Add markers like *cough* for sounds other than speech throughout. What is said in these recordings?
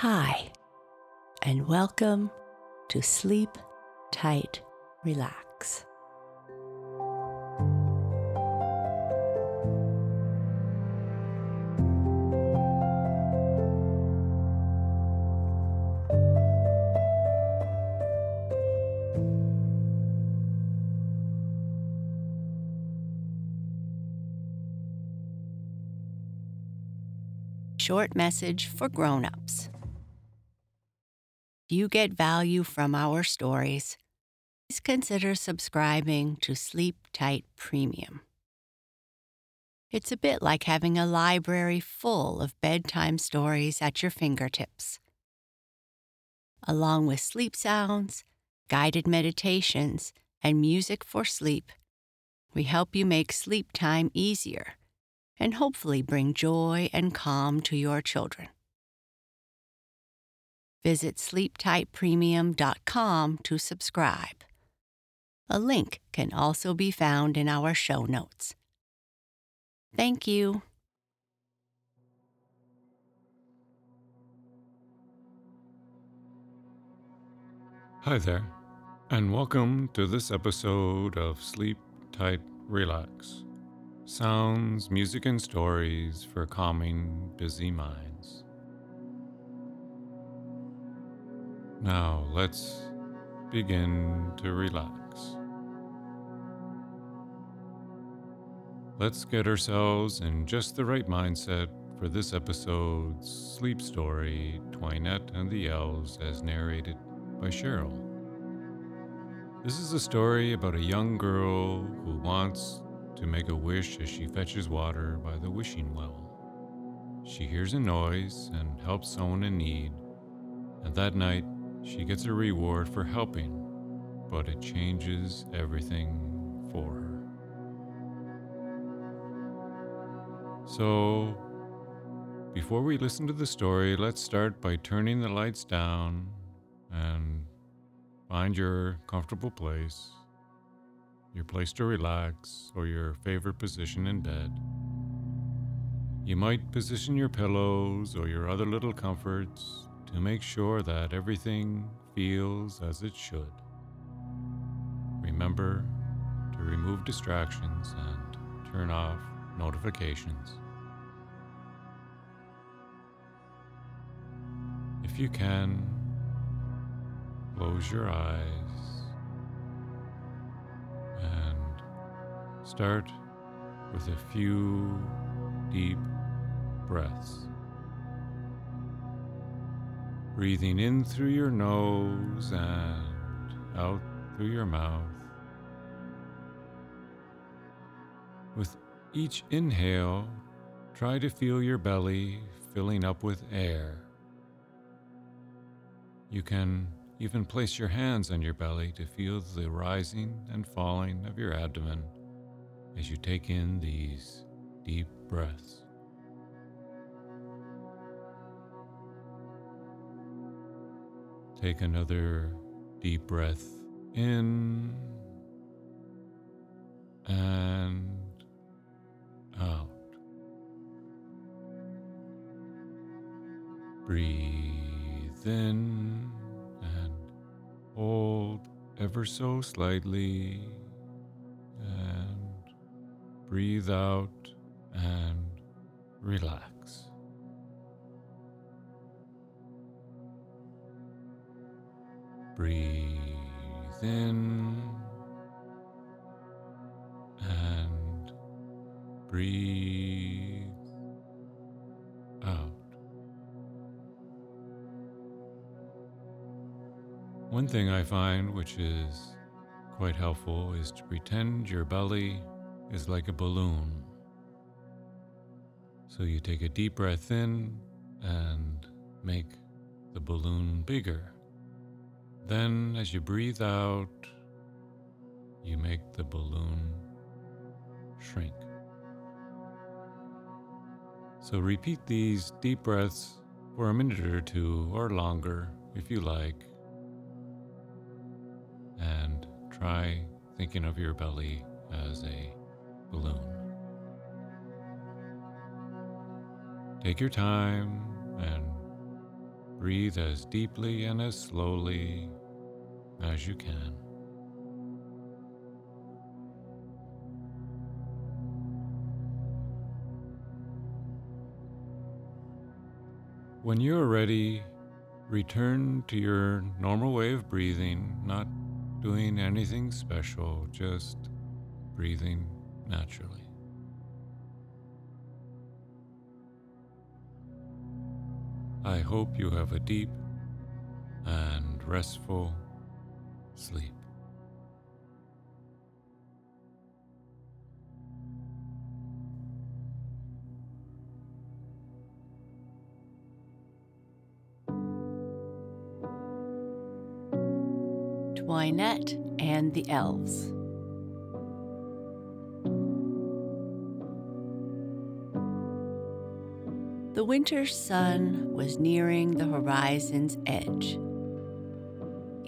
Hi, and welcome to Sleep Tight Relax. Short message for grown-ups. Do you get value from our stories? Please consider subscribing to Sleep Tight Premium. It's a bit like having a library full of bedtime stories at your fingertips. Along with sleep sounds, guided meditations, and music for sleep, we help you make sleep time easier and hopefully bring joy and calm to your children. Visit sleeptightpremium.com to subscribe. A link can also be found in our show notes. Thank you. Hi there, and welcome to this episode of Sleep Tight Relax sounds, music, and stories for calming busy minds. Now let's begin to relax. Let's get ourselves in just the right mindset for this episode's sleep story, Toinette and the Elves, as narrated by Cheryl. This is a story about a young girl who wants to make a wish as she fetches water by the wishing well. She hears a noise and helps someone in need, and that night she gets a reward for helping, but it changes everything for her. So, before we listen to the story, let's start by turning the lights down and find your comfortable place your place to relax, or your favorite position in bed. You might position your pillows or your other little comforts to make sure that everything feels as it should. Remember to remove distractions and turn off notifications. If you can, close your eyes and Start with a few deep breaths. Breathing in through your nose and out through your mouth. With each inhale, try to feel your belly filling up with air. You can even place your hands on your belly to feel the rising and falling of your abdomen as you take in these deep breaths. Take another deep breath in and out. Breathe in and hold ever so slightly and breathe out and relax. Breathe in and breathe out. One thing I find which is quite helpful is to pretend your belly is like a balloon. So you take a deep breath in and make the balloon bigger. Then, as you breathe out, you make the balloon shrink. So repeat these deep breaths for a minute or two or longer if you like. And try thinking of your belly as a balloon. Take your time and breathe as deeply and as slowly as you can. When you are ready, return to your normal way of breathing, not doing anything special, just breathing naturally. I hope you have a deep and restful sleep. Toinette and the Elves. The winter sun was nearing the horizon's edge.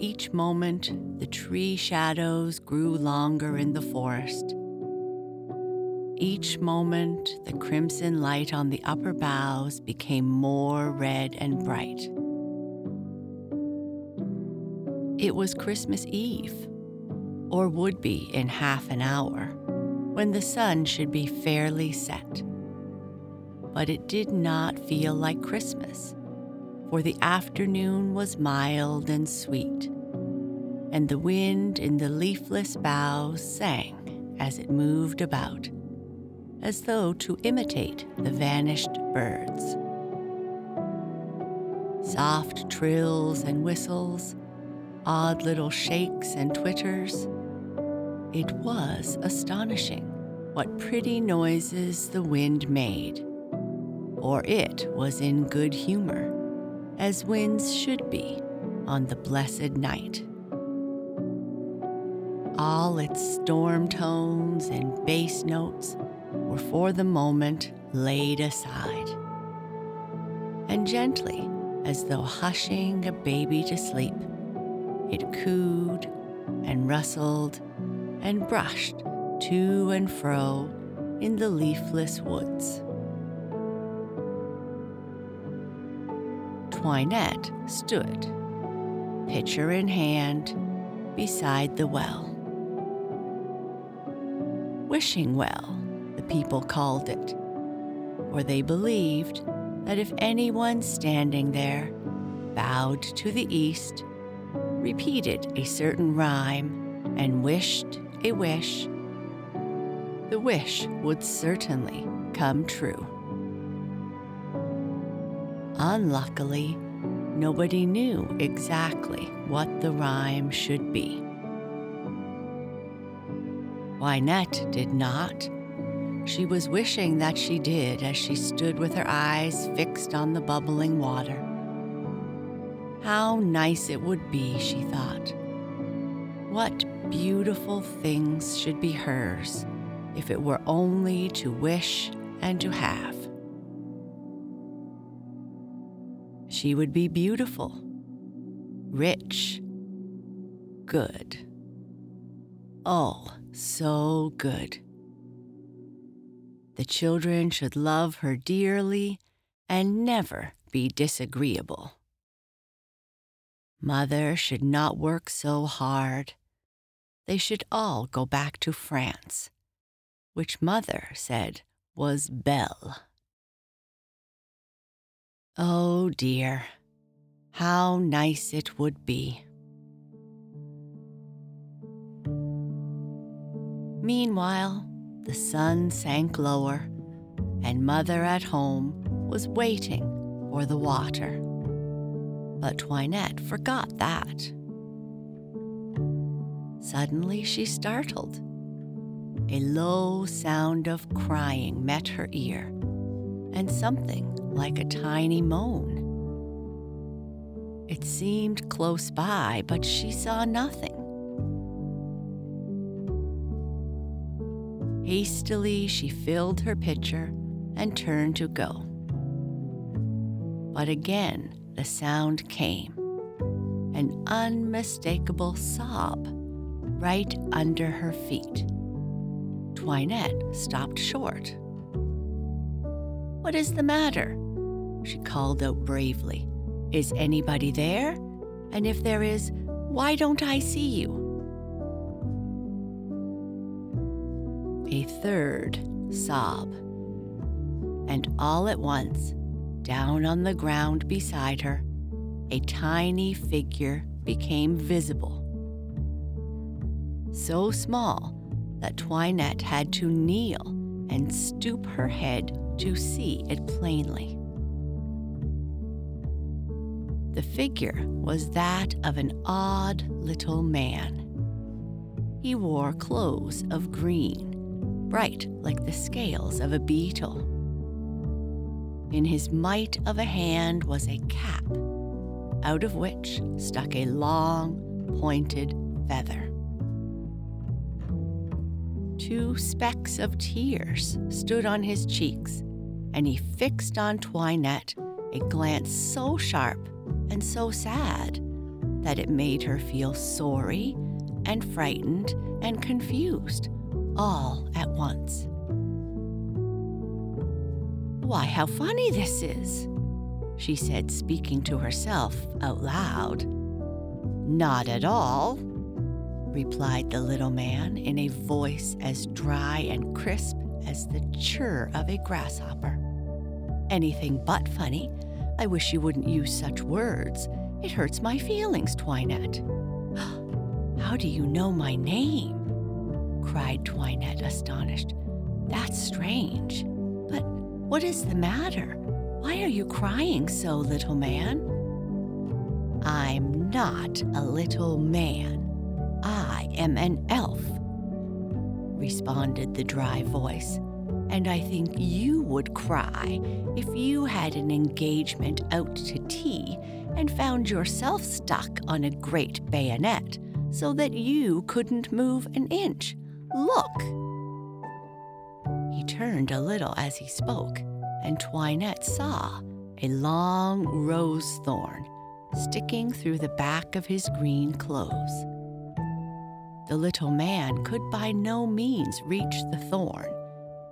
Each moment, the tree shadows grew longer in the forest. Each moment, the crimson light on the upper boughs became more red and bright. It was Christmas Eve, or would be in half an hour, when the sun should be fairly set. But it did not feel like Christmas, for the afternoon was mild and sweet, and the wind in the leafless boughs sang as it moved about, as though to imitate the vanished birds. Soft trills and whistles odd little shakes and twitters. It was astonishing what pretty noises the wind made, for it was in good humor, as winds should be on the blessed night. All its storm tones and bass notes were for the moment laid aside, and gently, as though hushing a baby to sleep, it cooed and rustled and brushed to and fro in the leafless woods. Toinette stood, pitcher in hand, beside the well. Wishing Well, the people called it, for they believed that if anyone standing there bowed to the east repeated a certain rhyme, and wished a wish, the wish would certainly come true. Unluckily, nobody knew exactly what the rhyme should be. Toinette did not. She was wishing that she did as she stood with her eyes fixed on the bubbling water. How nice it would be, she thought. What beautiful things should be hers if it were only to wish and to have. She would be beautiful, rich, good. Oh, so good. The children should love her dearly and never be disagreeable. Mother should not work so hard. They should all go back to France, which Mother said was Belle. Oh dear, how nice it would be. Meanwhile, the sun sank lower, and Mother at home was waiting for the water. But Toinette forgot that. Suddenly she startled. A low sound of crying met her ear, and something like a tiny moan. It seemed close by, but she saw nothing. Hastily, she filled her pitcher and turned to go. But again, the sound came an unmistakable sob right under her feet. Toinette stopped short. What is the matter? She called out bravely, Is anybody there? And if there is, why don't I see you? Third sob. And all at once, down on the ground beside her, a tiny figure became visible. So small that Toinette had to kneel and stoop her head to see it plainly. The figure was that of an odd little man. He wore clothes of green, bright like the scales of a beetle. In his mite of a hand was a cap, out of which stuck a long, pointed feather. Two specks of tears stood on his cheeks, and he fixed on Toinette a glance so sharp and so sad that it made her feel sorry and frightened and confused all at once. Why, how funny this is, she said, speaking to herself out loud. Not at all, replied the little man in a voice as dry and crisp as the chirr of a grasshopper. Anything but funny. I wish you wouldn't use such words. It hurts my feelings, Toinette. *gasps* How do you know my name? Cried Toinette, astonished. That's strange. But what is the matter? Why are you crying so, little man? I'm not a little man. I am an elf, responded the dry voice. And I think you would cry if you had an engagement out to tea and found yourself stuck on a great bayonet so that you couldn't move an inch. Look! He turned a little as he spoke, and Toinette saw a long rose thorn sticking through the back of his green clothes. The little man could by no means reach the thorn,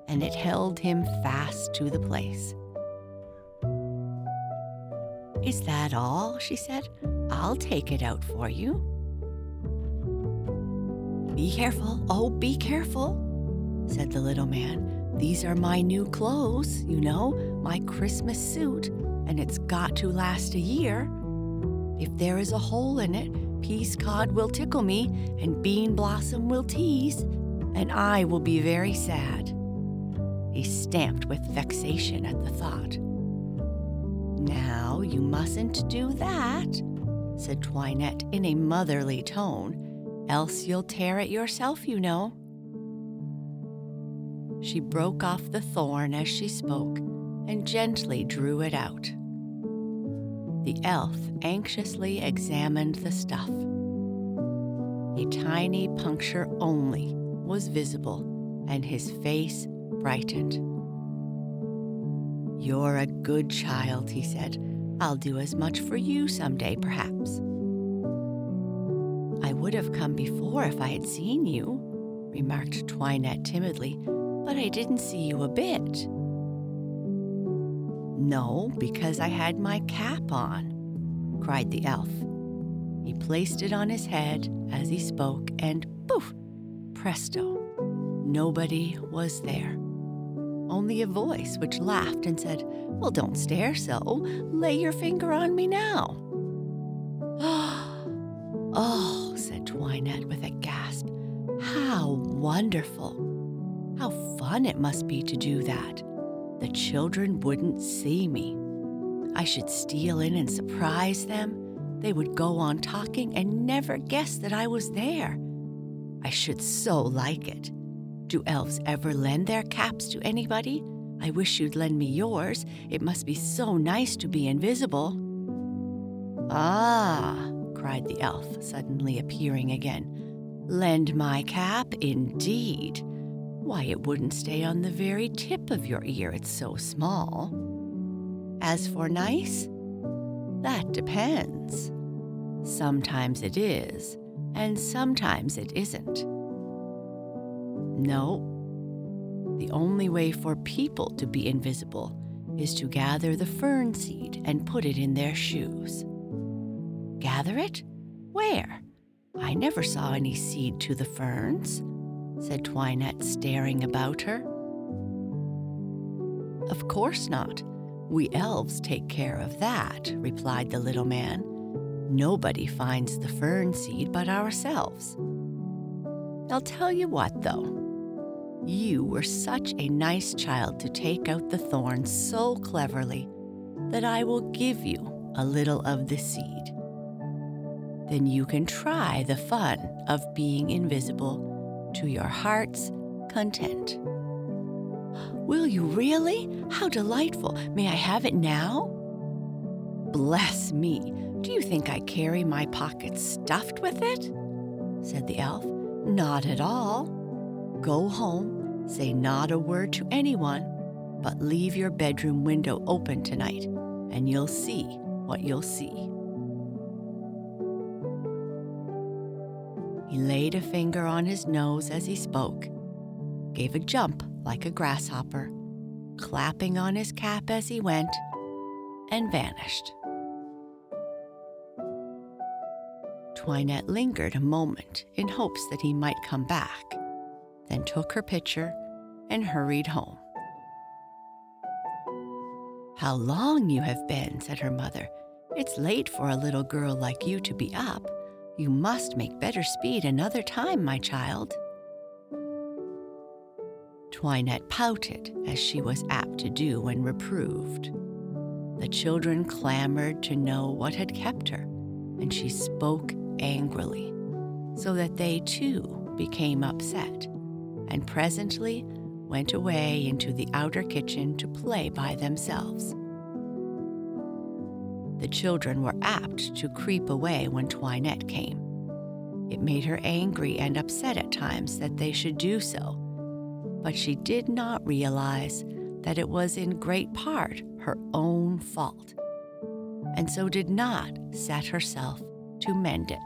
and it held him fast to the place. Is that all? she said. I'll take it out for you. Be careful, oh, be careful, said the little man. These are my new clothes, you know, my Christmas suit, and it's got to last a year. If there is a hole in it, Peascod will tickle me, and bean blossom will tease, and I will be very sad. He stamped with vexation at the thought. Now, you mustn't do that, said Toinette in a motherly tone, else you'll tear it yourself, you know. She broke off the thorn as she spoke and gently drew it out. The elf anxiously examined the stuff. A tiny puncture only was visible, and his face brightened. You're a good child, he said. I'll do as much for you someday, perhaps. Would have come before if I had seen you, remarked Toinette timidly, but I didn't see you a bit. No, because I had my cap on, cried the elf. He placed it on his head as he spoke, and poof, presto, nobody was there. Only a voice which laughed and said, Well, don't stare so. Lay your finger on me now. *gasps* Ah, oh, said Toinette with a gasp. How wonderful! How fun it must be to do that the children wouldn't see me. I should steal in and surprise them. They would go on talking and never guess that I was there. I should so like it. Do elves ever lend their caps to anybody? I wish you'd lend me yours. It must be so nice to be invisible. Ah, cried the elf, suddenly appearing again. Lend my cap, indeed. Why, it wouldn't stay on the very tip of your ear, it's so small. As for nice, that depends. Sometimes it is, and sometimes it isn't. No, the only way for people to be invisible is to gather the fern seed and put it in their shoes. Gather it? Where? I never saw any seed to the ferns, said Toinette, staring about her. Of course not. We elves take care of that, replied the little man. Nobody finds the fern seed but ourselves. I'll tell you what, though. You were such a nice child to take out the thorns so cleverly that I will give you a little of the seed. Then you can try the fun of being invisible to your heart's content. Will you really? How delightful! May I have it now? Bless me! Do you think I carry my pockets stuffed with it? said the elf. Not at all. Go home, say not a word to anyone, but leave your bedroom window open tonight, and you'll see what you'll see. Laid a finger on his nose as he spoke, gave a jump like a grasshopper, clapping on his cap as he went, and vanished. Toinette lingered a moment in hopes that he might come back, then took her pitcher and hurried home. How long you have been, said her mother. It's late for a little girl like you to be up. You must make better speed another time, my child. Toinette pouted, as she was apt to do when reproved. The children clamored to know what had kept her, and she spoke angrily, so that they too became upset, and presently went away into the outer kitchen to play by themselves. The children were apt to creep away when Toinette came. It made her angry and upset at times that they should do so, but she did not realize that it was in great part her own fault, and so did not set herself to mend it.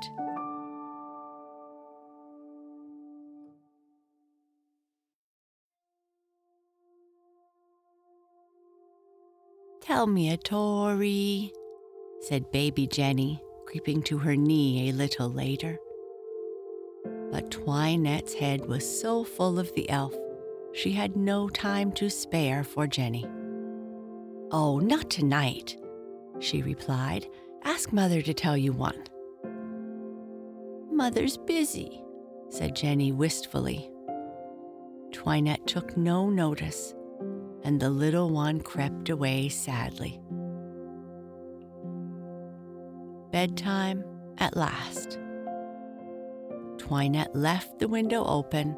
Tell me a story, said baby Jenny, creeping to her knee a little later. But Toinette's head was so full of the elf, she had no time to spare for Jenny. Oh, not tonight, she replied. Ask Mother to tell you one. Mother's busy, said Jenny wistfully. Toinette took no notice, and the little one crept away sadly. Bedtime at last. Toinette left the window open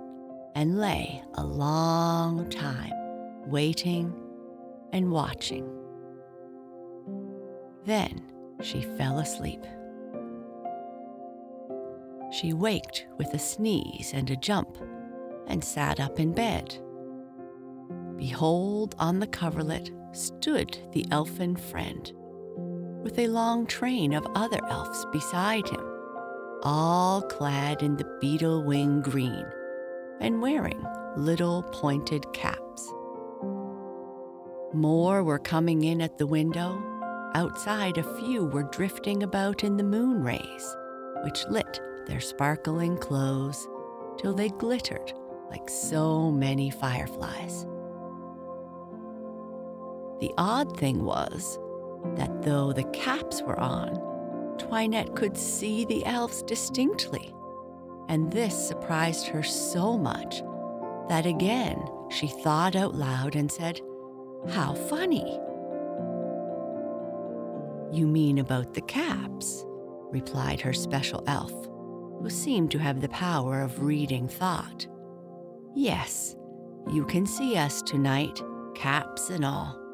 and lay a long time, waiting and watching. Then she fell asleep. She waked with a sneeze and a jump and sat up in bed. Behold, on the coverlet stood the elfin friend, with a long train of other elves beside him, all clad in the beetle wing green and wearing little pointed caps. More were coming in at the window. Outside, a few were drifting about in the moon rays, which lit their sparkling clothes till they glittered like so many fireflies. The odd thing was that though the caps were on, Toinette could see the elves distinctly, and this surprised her so much that again she thought out loud and said, How funny! You mean about the caps, replied her special elf, who seemed to have the power of reading thought. Yes, you can see us tonight, caps and all.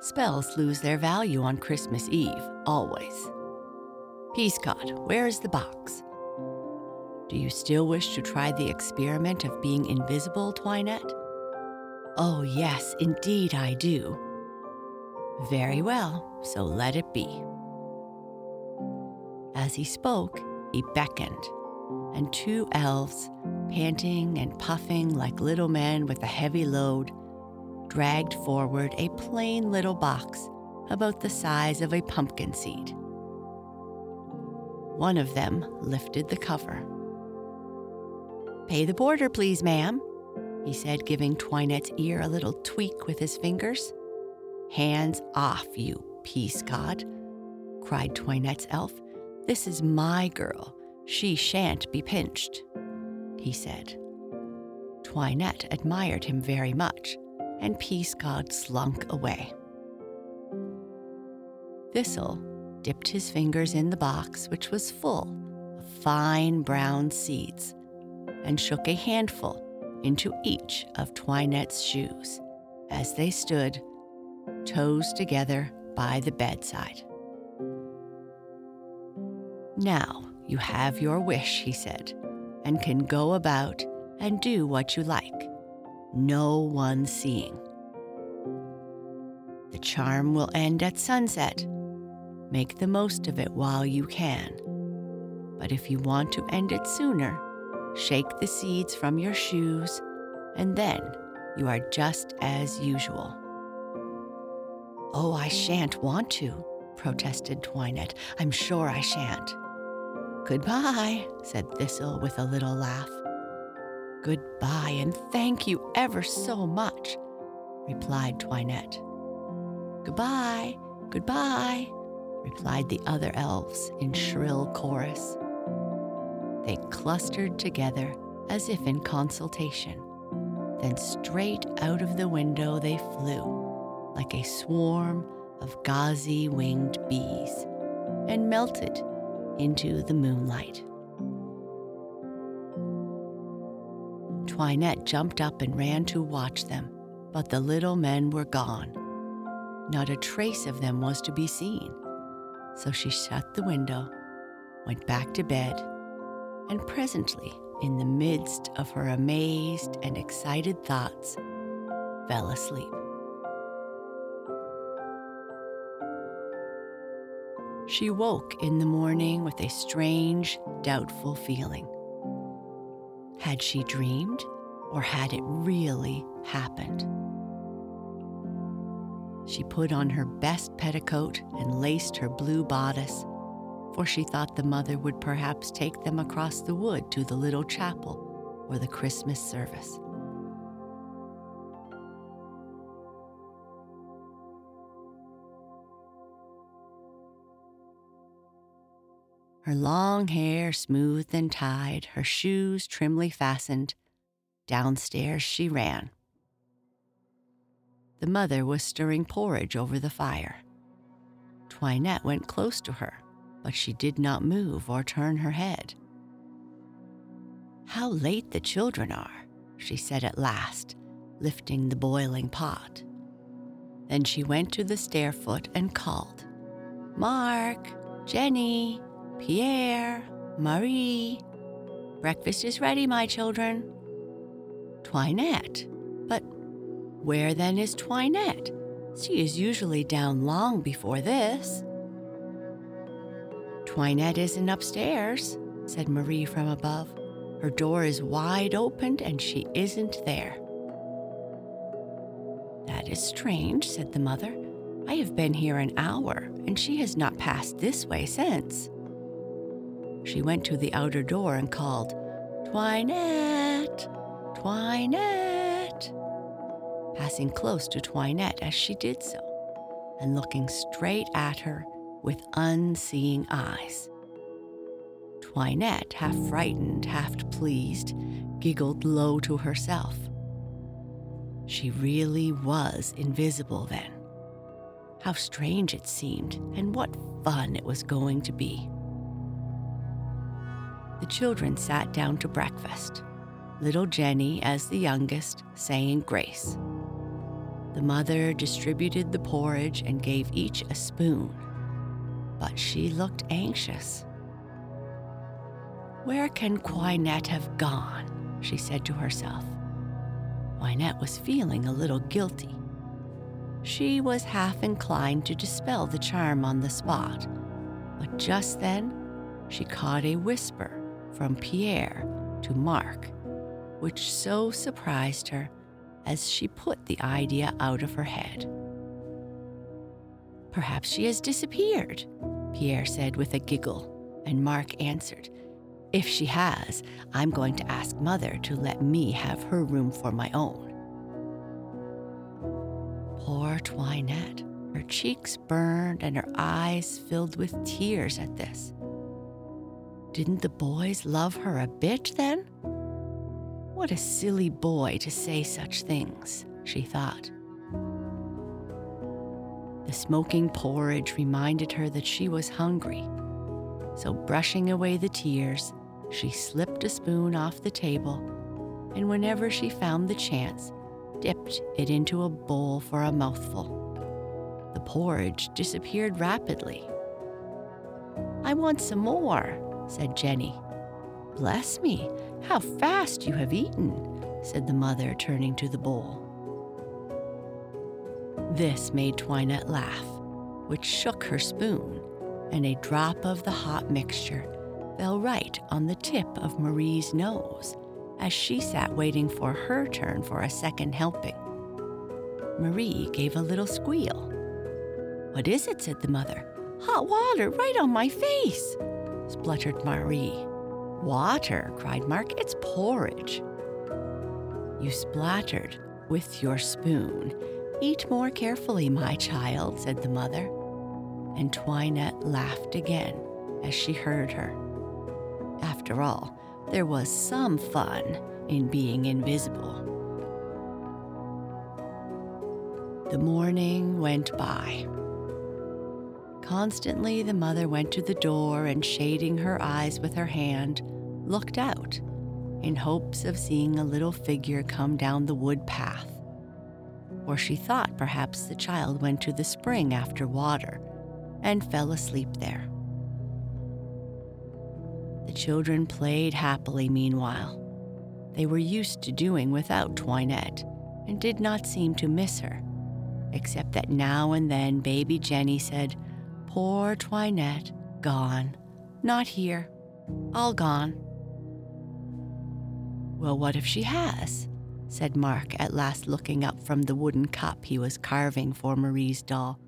Spells lose their value on Christmas Eve, always. Peascod, where is the box? Do you still wish to try the experiment of being invisible, Toinette? Oh, yes, indeed I do. Very well, so let it be. As he spoke, he beckoned, and two elves, panting and puffing like little men with a heavy load, dragged forward a plain little box about the size of a pumpkin seed. One of them lifted the cover. Pay the boarder, please, ma'am, he said, giving Toinette's ear a little tweak with his fingers. Hands off, you Peascod, cried Toinette's elf. This is my girl. She shan't be pinched, he said. Toinette admired him very much, and Peascod slunk away. Thistle dipped his fingers in the box, which was full of fine brown seeds, and shook a handful into each of Toinette's shoes as they stood, toes together, by the bedside. Now you have your wish, he said, and can go about and do what you like, no one seeing. The charm will end at sunset. Make the most of it while you can. But if you want to end it sooner, shake the seeds from your shoes, and then you are just as usual. Oh, I shan't want to, protested Toinette. I'm sure I shan't. Goodbye, said Thistle with a little laugh. Goodbye, and thank you ever so much, replied Toinette. Goodbye, goodbye, replied the other elves in shrill chorus. They clustered together as if in consultation. Then straight out of the window they flew, like a swarm of gauzy winged bees, and melted into the moonlight. Toinette jumped up and ran to watch them, but the little men were gone. Not a trace of them was to be seen. So she shut the window, went back to bed, and presently, in the midst of her amazed and excited thoughts, fell asleep. She woke in the morning with a strange, doubtful feeling. Had she dreamed, or had it really happened? She put on her best petticoat and laced her blue bodice, for she thought the mother would perhaps take them across the wood to the little chapel or the Christmas service. Her long hair smoothed and tied, her shoes trimly fastened, downstairs she ran. The mother was stirring porridge over the fire. Toinette went close to her, but she did not move or turn her head. How late the children are, she said at last, lifting the boiling pot. Then she went to the stair foot and called, Mark, Jenny, Pierre, Marie. Breakfast is ready, my children. Toinette. But where then is Toinette? She is usually down long before this. Toinette isn't upstairs, said Marie from above. Her door is wide open and she isn't there. That is strange, said the mother. I have been here an hour, and she has not passed this way since. She went to the outer door and called, Toinette, Toinette, passing close to Toinette as she did so, and looking straight at her with unseeing eyes. Toinette, half frightened, half pleased, giggled low to herself. She really was invisible then. How strange it seemed, and what fun it was going to be. The children sat down to breakfast, little Jenny, as the youngest, saying grace. The mother distributed the porridge and gave each a spoon, but she looked anxious. Where can Toinette have gone? she said to herself. Toinette was feeling a little guilty. She was half inclined to dispel the charm on the spot, but just then she caught a whisper from Pierre to Mark, which so surprised her as she put the idea out of her head. Perhaps she has disappeared, Pierre said with a giggle, and Mark answered, If she has, I'm going to ask Mother to let me have her room for my own. Poor Toinette. Her cheeks burned and her eyes filled with tears at this. Didn't the boys love her a bit then? What a silly boy to say such things, she thought. The smoking porridge reminded her that she was hungry. So, brushing away the tears, she slipped a spoon off the table, and whenever she found the chance, dipped it into a bowl for a mouthful. The porridge disappeared rapidly. I want some more, said Jenny. Bless me, how fast you have eaten, said the mother, turning to the bowl. This made Toinette laugh, which shook her spoon, and a drop of the hot mixture fell right on the tip of Marie's nose as she sat waiting for her turn for a second helping. Marie gave a little squeal. What is it? said the mother. Hot water right on my face, spluttered Marie. Water, cried Mark. It's porridge. You splattered with your spoon. Eat more carefully, my child, said the mother. And Toinette laughed again as she heard her. After all, there was some fun in being invisible. The morning went by. Constantly, the mother went to the door and, shading her eyes with her hand, looked out in hopes of seeing a little figure come down the wood path. Or she thought perhaps the child went to the spring after water and fell asleep there. The children played happily meanwhile. They were used to doing without Toinette and did not seem to miss her, except that now and then baby Jenny said, Poor Toinette, gone. Not here. All gone. Well, what if she has? said Mark, at last looking up from the wooden cup he was carving for Marie's doll.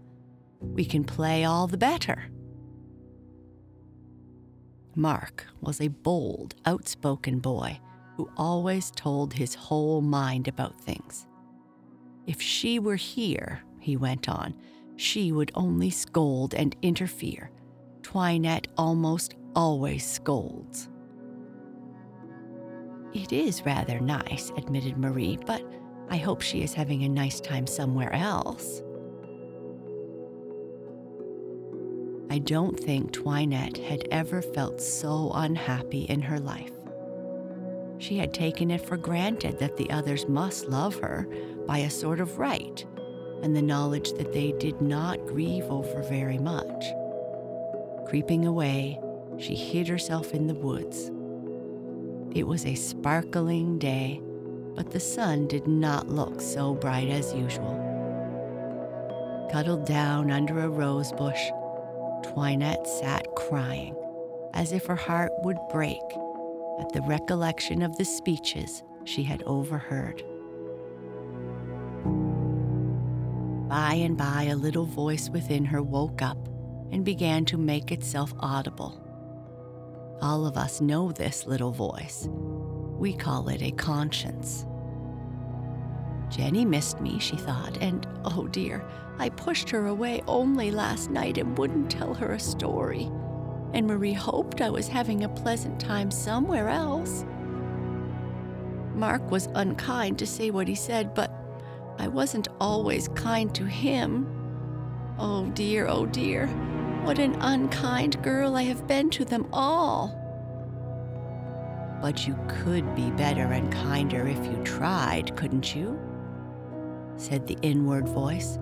We can play all the better. Mark was a bold, outspoken boy who always told his whole mind about things. If she were here, he went on, she would only scold and interfere. Toinette almost always scolds. It is rather nice, admitted Marie, but I hope she is having a nice time somewhere else. I don't think Toinette had ever felt so unhappy in her life. She had taken it for granted that the others must love her by a sort of right, and the knowledge that they did not grieve over very much. Creeping away, she hid herself in the woods. It was a sparkling day, but the sun did not look so bright as usual. Cuddled down under a rose bush, Toinette sat crying, as if her heart would break at the recollection of the speeches she had overheard. By and by, a little voice within her woke up and began to make itself audible. All of us know this little voice. We call it a conscience. Jenny missed me, she thought, and oh dear, I pushed her away only last night and wouldn't tell her a story. And Marie hoped I was having a pleasant time somewhere else. Mark was unkind to say what he said, but I wasn't always kind to him. Oh dear, oh dear, what an unkind girl I have been to them all. But you could be better and kinder if you tried, couldn't you? said the inward voice.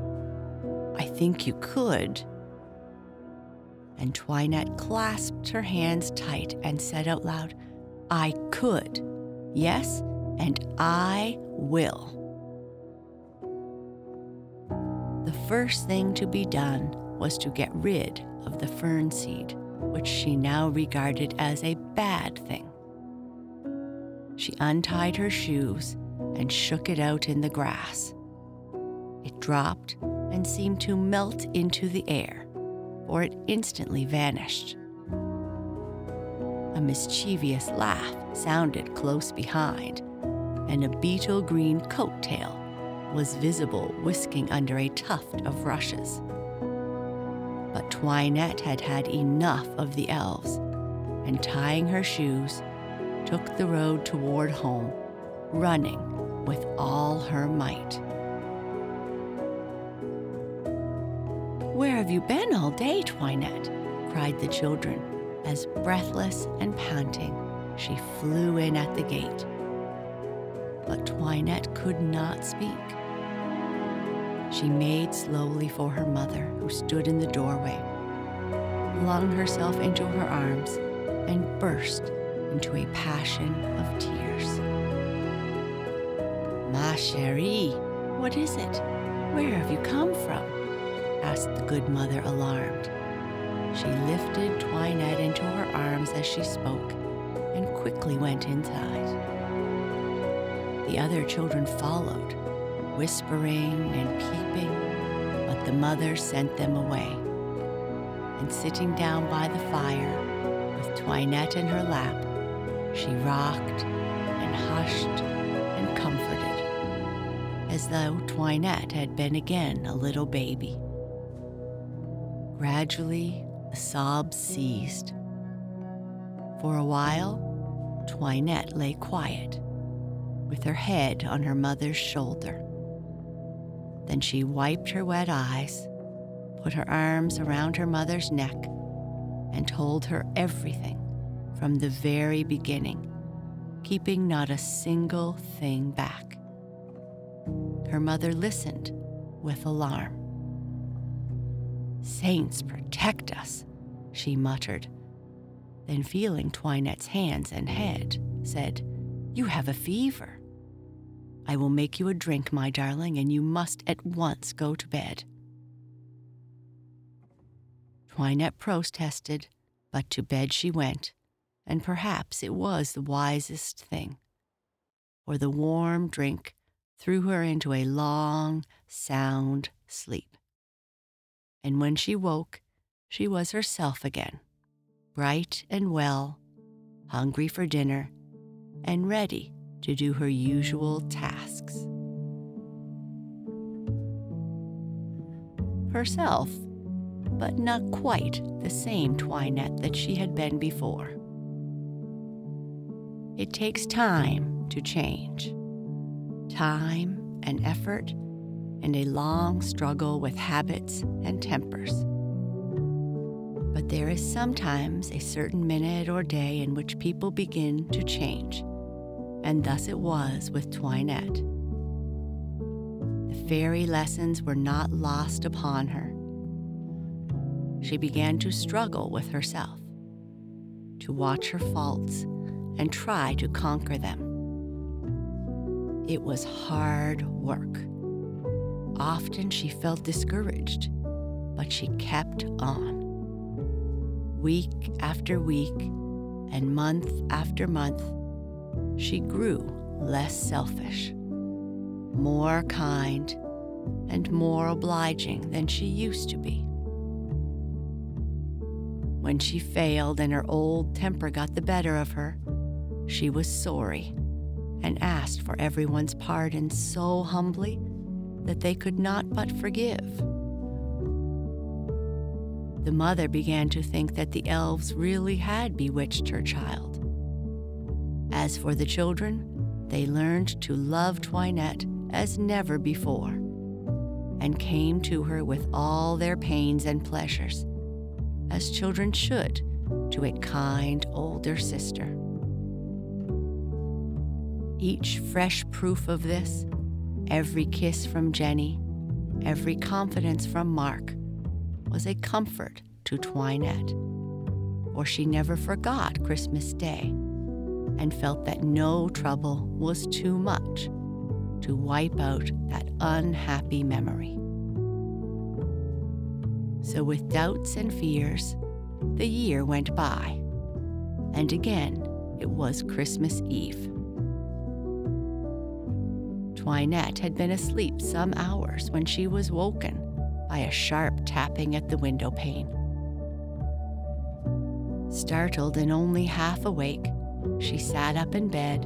I think you could. And Toinette clasped her hands tight and said out loud, I could. Yes, and I will. First thing to be done was to get rid of the fern seed, which she now regarded as a bad thing. She untied her shoes and shook it out in the grass. It dropped and seemed to melt into the air, for it instantly vanished. A mischievous laugh sounded close behind, and a beetle green coat tail was visible whisking under a tuft of rushes. But Toinette had had enough of the elves, and tying her shoes, took the road toward home, running with all her might. Where have you been all day, Toinette? cried the children, as breathless and panting she flew in at the gate. But Toinette could not speak. She made slowly for her mother, who stood in the doorway, flung herself into her arms, and burst into a passion of tears. Ma chérie, what is it? Where have you come from? asked the good mother, alarmed. She lifted Toinette into her arms as she spoke and quickly went inside. The other children followed, whispering and peeping, but the mother sent them away. And sitting down by the fire, with Toinette in her lap, she rocked and hushed and comforted, as though Toinette had been again a little baby. Gradually, the sobs ceased. For a while, Toinette lay quiet, with her head on her mother's shoulder. Then she wiped her wet eyes, put her arms around her mother's neck, and told her everything from the very beginning, keeping not a single thing back. Her mother listened with alarm. Saints protect us, she muttered. Then, feeling Toinette's hands and head, said, You have a fever. I will make you a drink, my darling, and you must at once go to bed. Toinette protested, but to bed she went, and perhaps it was the wisest thing, for the warm drink threw her into a long, sound sleep. And when she woke, she was herself again, bright and well, hungry for dinner, and ready to do her usual tasks. Herself, but not quite the same Toinette that she had been before. It takes time to change. Time and effort and a long struggle with habits and tempers. But there is sometimes a certain minute or day in which people begin to change, and thus it was with Toinette. The fairy lessons were not lost upon her. She began to struggle with herself, to watch her faults and try to conquer them. It was hard work. Often she felt discouraged, but she kept on. Week after week and month after month, she grew less selfish, more kind, and more obliging than she used to be. When she failed and her old temper got the better of her, she was sorry and asked for everyone's pardon so humbly that they could not but forgive. The mother began to think that the elves really had bewitched her child. As for the children, they learned to love Toinette as never before and came to her with all their pains and pleasures, as children should to a kind older sister. Each fresh proof of this Every kiss from Jenny, every confidence from Mark was a comfort to Toinette, for she never forgot Christmas Day and felt that no trouble was too much to wipe out that unhappy memory. So, with doubts and fears, the year went by, and again it was Christmas Eve. Toinette had been asleep some hours when she was woken by a sharp tapping at the window pane. Startled and only half awake, she sat up in bed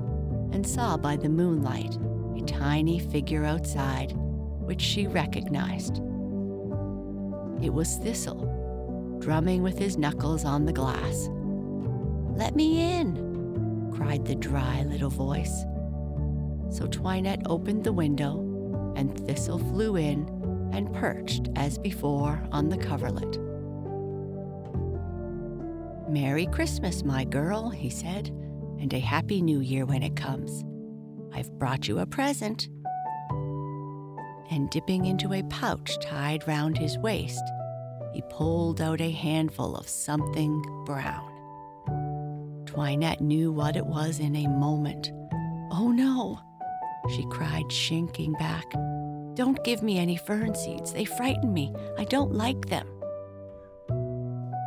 and saw by the moonlight a tiny figure outside, which she recognized. It was Thistle, drumming with his knuckles on the glass. Let me in, cried the dry little voice. So Toinette opened the window, and Thistle flew in and perched as before on the coverlet. Merry Christmas, my girl, he said, and a Happy New Year when it comes. I've brought you a present. And dipping into a pouch tied round his waist, he pulled out a handful of something brown. Toinette knew what it was in a moment. Oh no, she cried, shrinking back. Don't give me any fern seeds. They frighten me. I don't like them.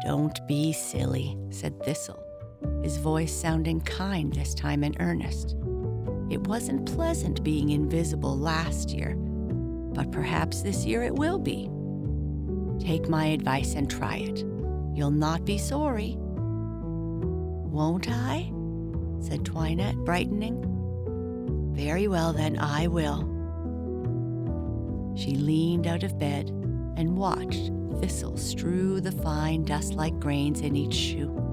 Don't be silly, said Thistle, his voice sounding kind this time in earnest. It wasn't pleasant being invisible last year, but perhaps this year it will be. Take my advice and try it. You'll not be sorry. Won't I? said Toinette, brightening. Very well, then, I will. She leaned out of bed and watched Thistle strew the fine dust like grains in each shoe.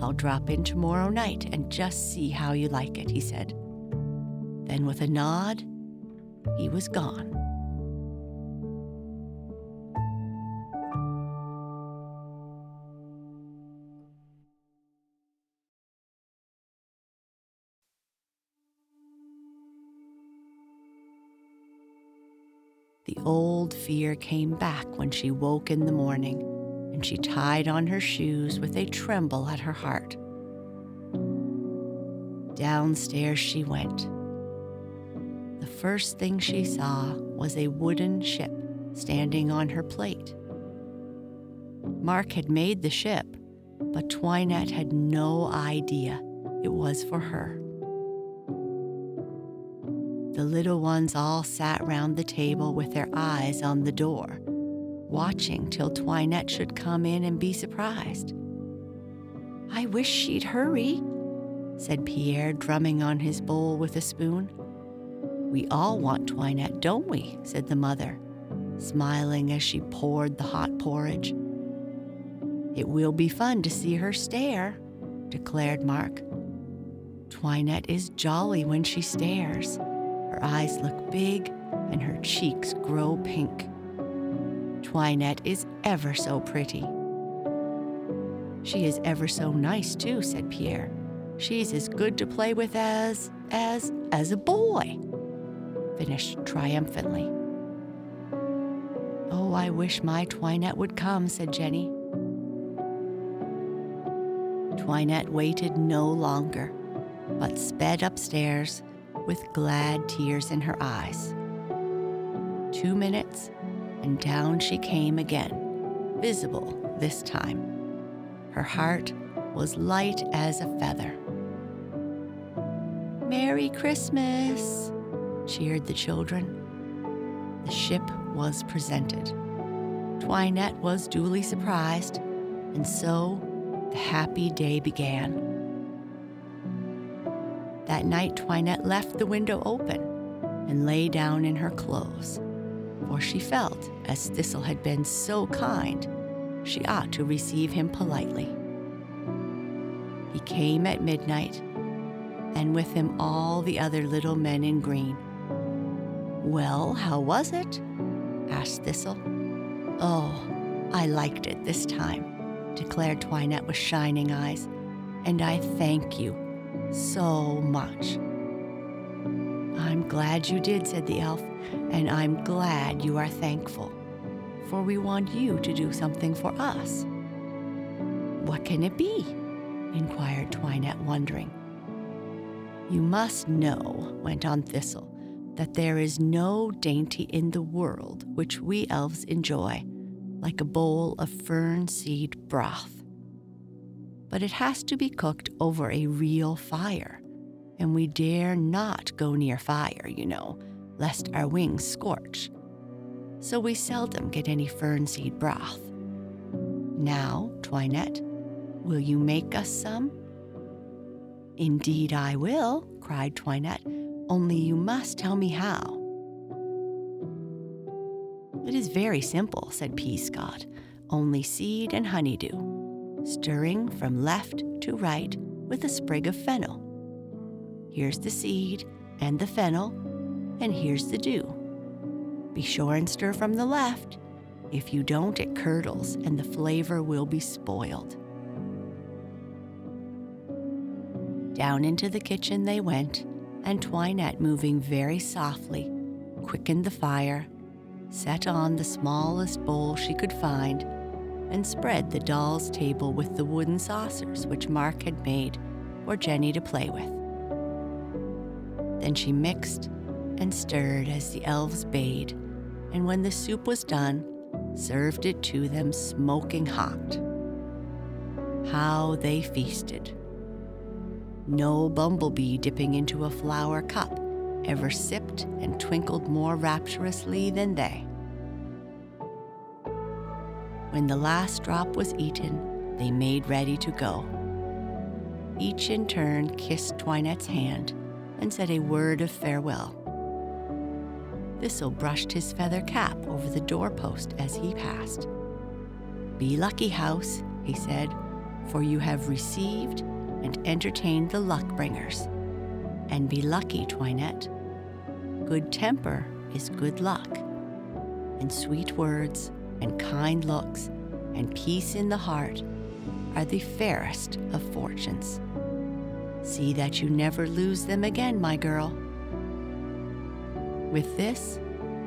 I'll drop in tomorrow night and just see how you like it, he said. Then, with a nod, he was gone. The old fear came back when she woke in the morning, and she tied on her shoes with a tremble at her heart. Downstairs she went. The first thing she saw was a wooden ship standing on her plate. Mark had made the ship, but Toinette had no idea it was for her. The little ones all sat round the table with their eyes on the door, watching till Toinette should come in and be surprised. I wish she'd hurry, said Pierre, drumming on his bowl with a spoon. We all want Toinette, don't we? said the mother, smiling as she poured the hot porridge. It will be fun to see her stare, declared Mark. Toinette is jolly when she stares. Her eyes look big and her cheeks grow pink. Toinette is ever so pretty. She is ever so nice, too, said Pierre. She's as good to play with as, as, as a boy, finished triumphantly. Oh, I wish my Toinette would come, said Jenny. Toinette waited no longer, but sped upstairs with glad tears in her eyes. Two minutes, and down she came again, visible this time. Her heart was light as a feather. Merry Christmas, cheered the children. The ship was presented. Toinette was duly surprised, and so the happy day began. That night, Toinette left the window open and lay down in her clothes, for she felt, as Thistle had been so kind, she ought to receive him politely. He came at midnight, and with him all the other little men in green. Well, how was it? asked Thistle. Oh, I liked it this time, declared Toinette with shining eyes, and I thank you so much. I'm glad you did, said the elf, and I'm glad you are thankful, for we want you to do something for us. What can it be? inquired Toinette, wondering. You must know, went on Thistle, that there is no dainty in the world which we elves enjoy like a bowl of fern seed broth but it has to be cooked over a real fire, and we dare not go near fire, you know, lest our wings scorch. So we seldom get any fern seed broth. Now, Toinette, will you make us some? Indeed, I will, cried Toinette, only you must tell me how. It is very simple, said Peascod, only seed and honeydew, stirring from left to right with a sprig of fennel. Here's the seed and the fennel, and here's the dew. Be sure and stir from the left. If you don't, it curdles and the flavor will be spoiled. Down into the kitchen they went, and Toinette, moving very softly, quickened the fire, set on the smallest bowl she could find, and spread the doll's table with the wooden saucers which Mark had made for Jenny to play with. Then she mixed and stirred as the elves bade, and when the soup was done, served it to them smoking hot. How they feasted! No bumblebee dipping into a flower cup ever sipped and twinkled more rapturously than they. When the last drop was eaten, they made ready to go. Each in turn kissed Toinette's hand and said a word of farewell. Thistle brushed his feather cap over the doorpost as he passed. Be lucky, house, he said, for you have received and entertained the luck bringers. And be lucky, Toinette. Good temper is good luck, and sweet words and kind looks and peace in the heart are the fairest of fortunes. See that you never lose them again, my girl. With this,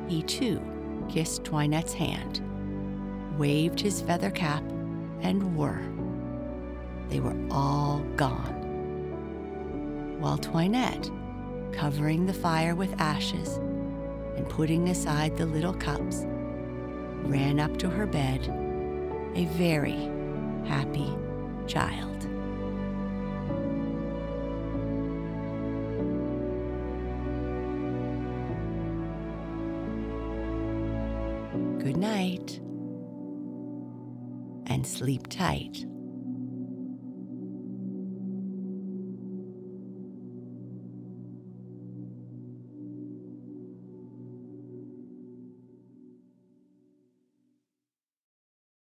he too kissed Toinette's hand, waved his feather cap, and were. They were all gone. While Toinette, covering the fire with ashes and putting aside the little cups, ran up to her bed, a very happy child. Sleep tight.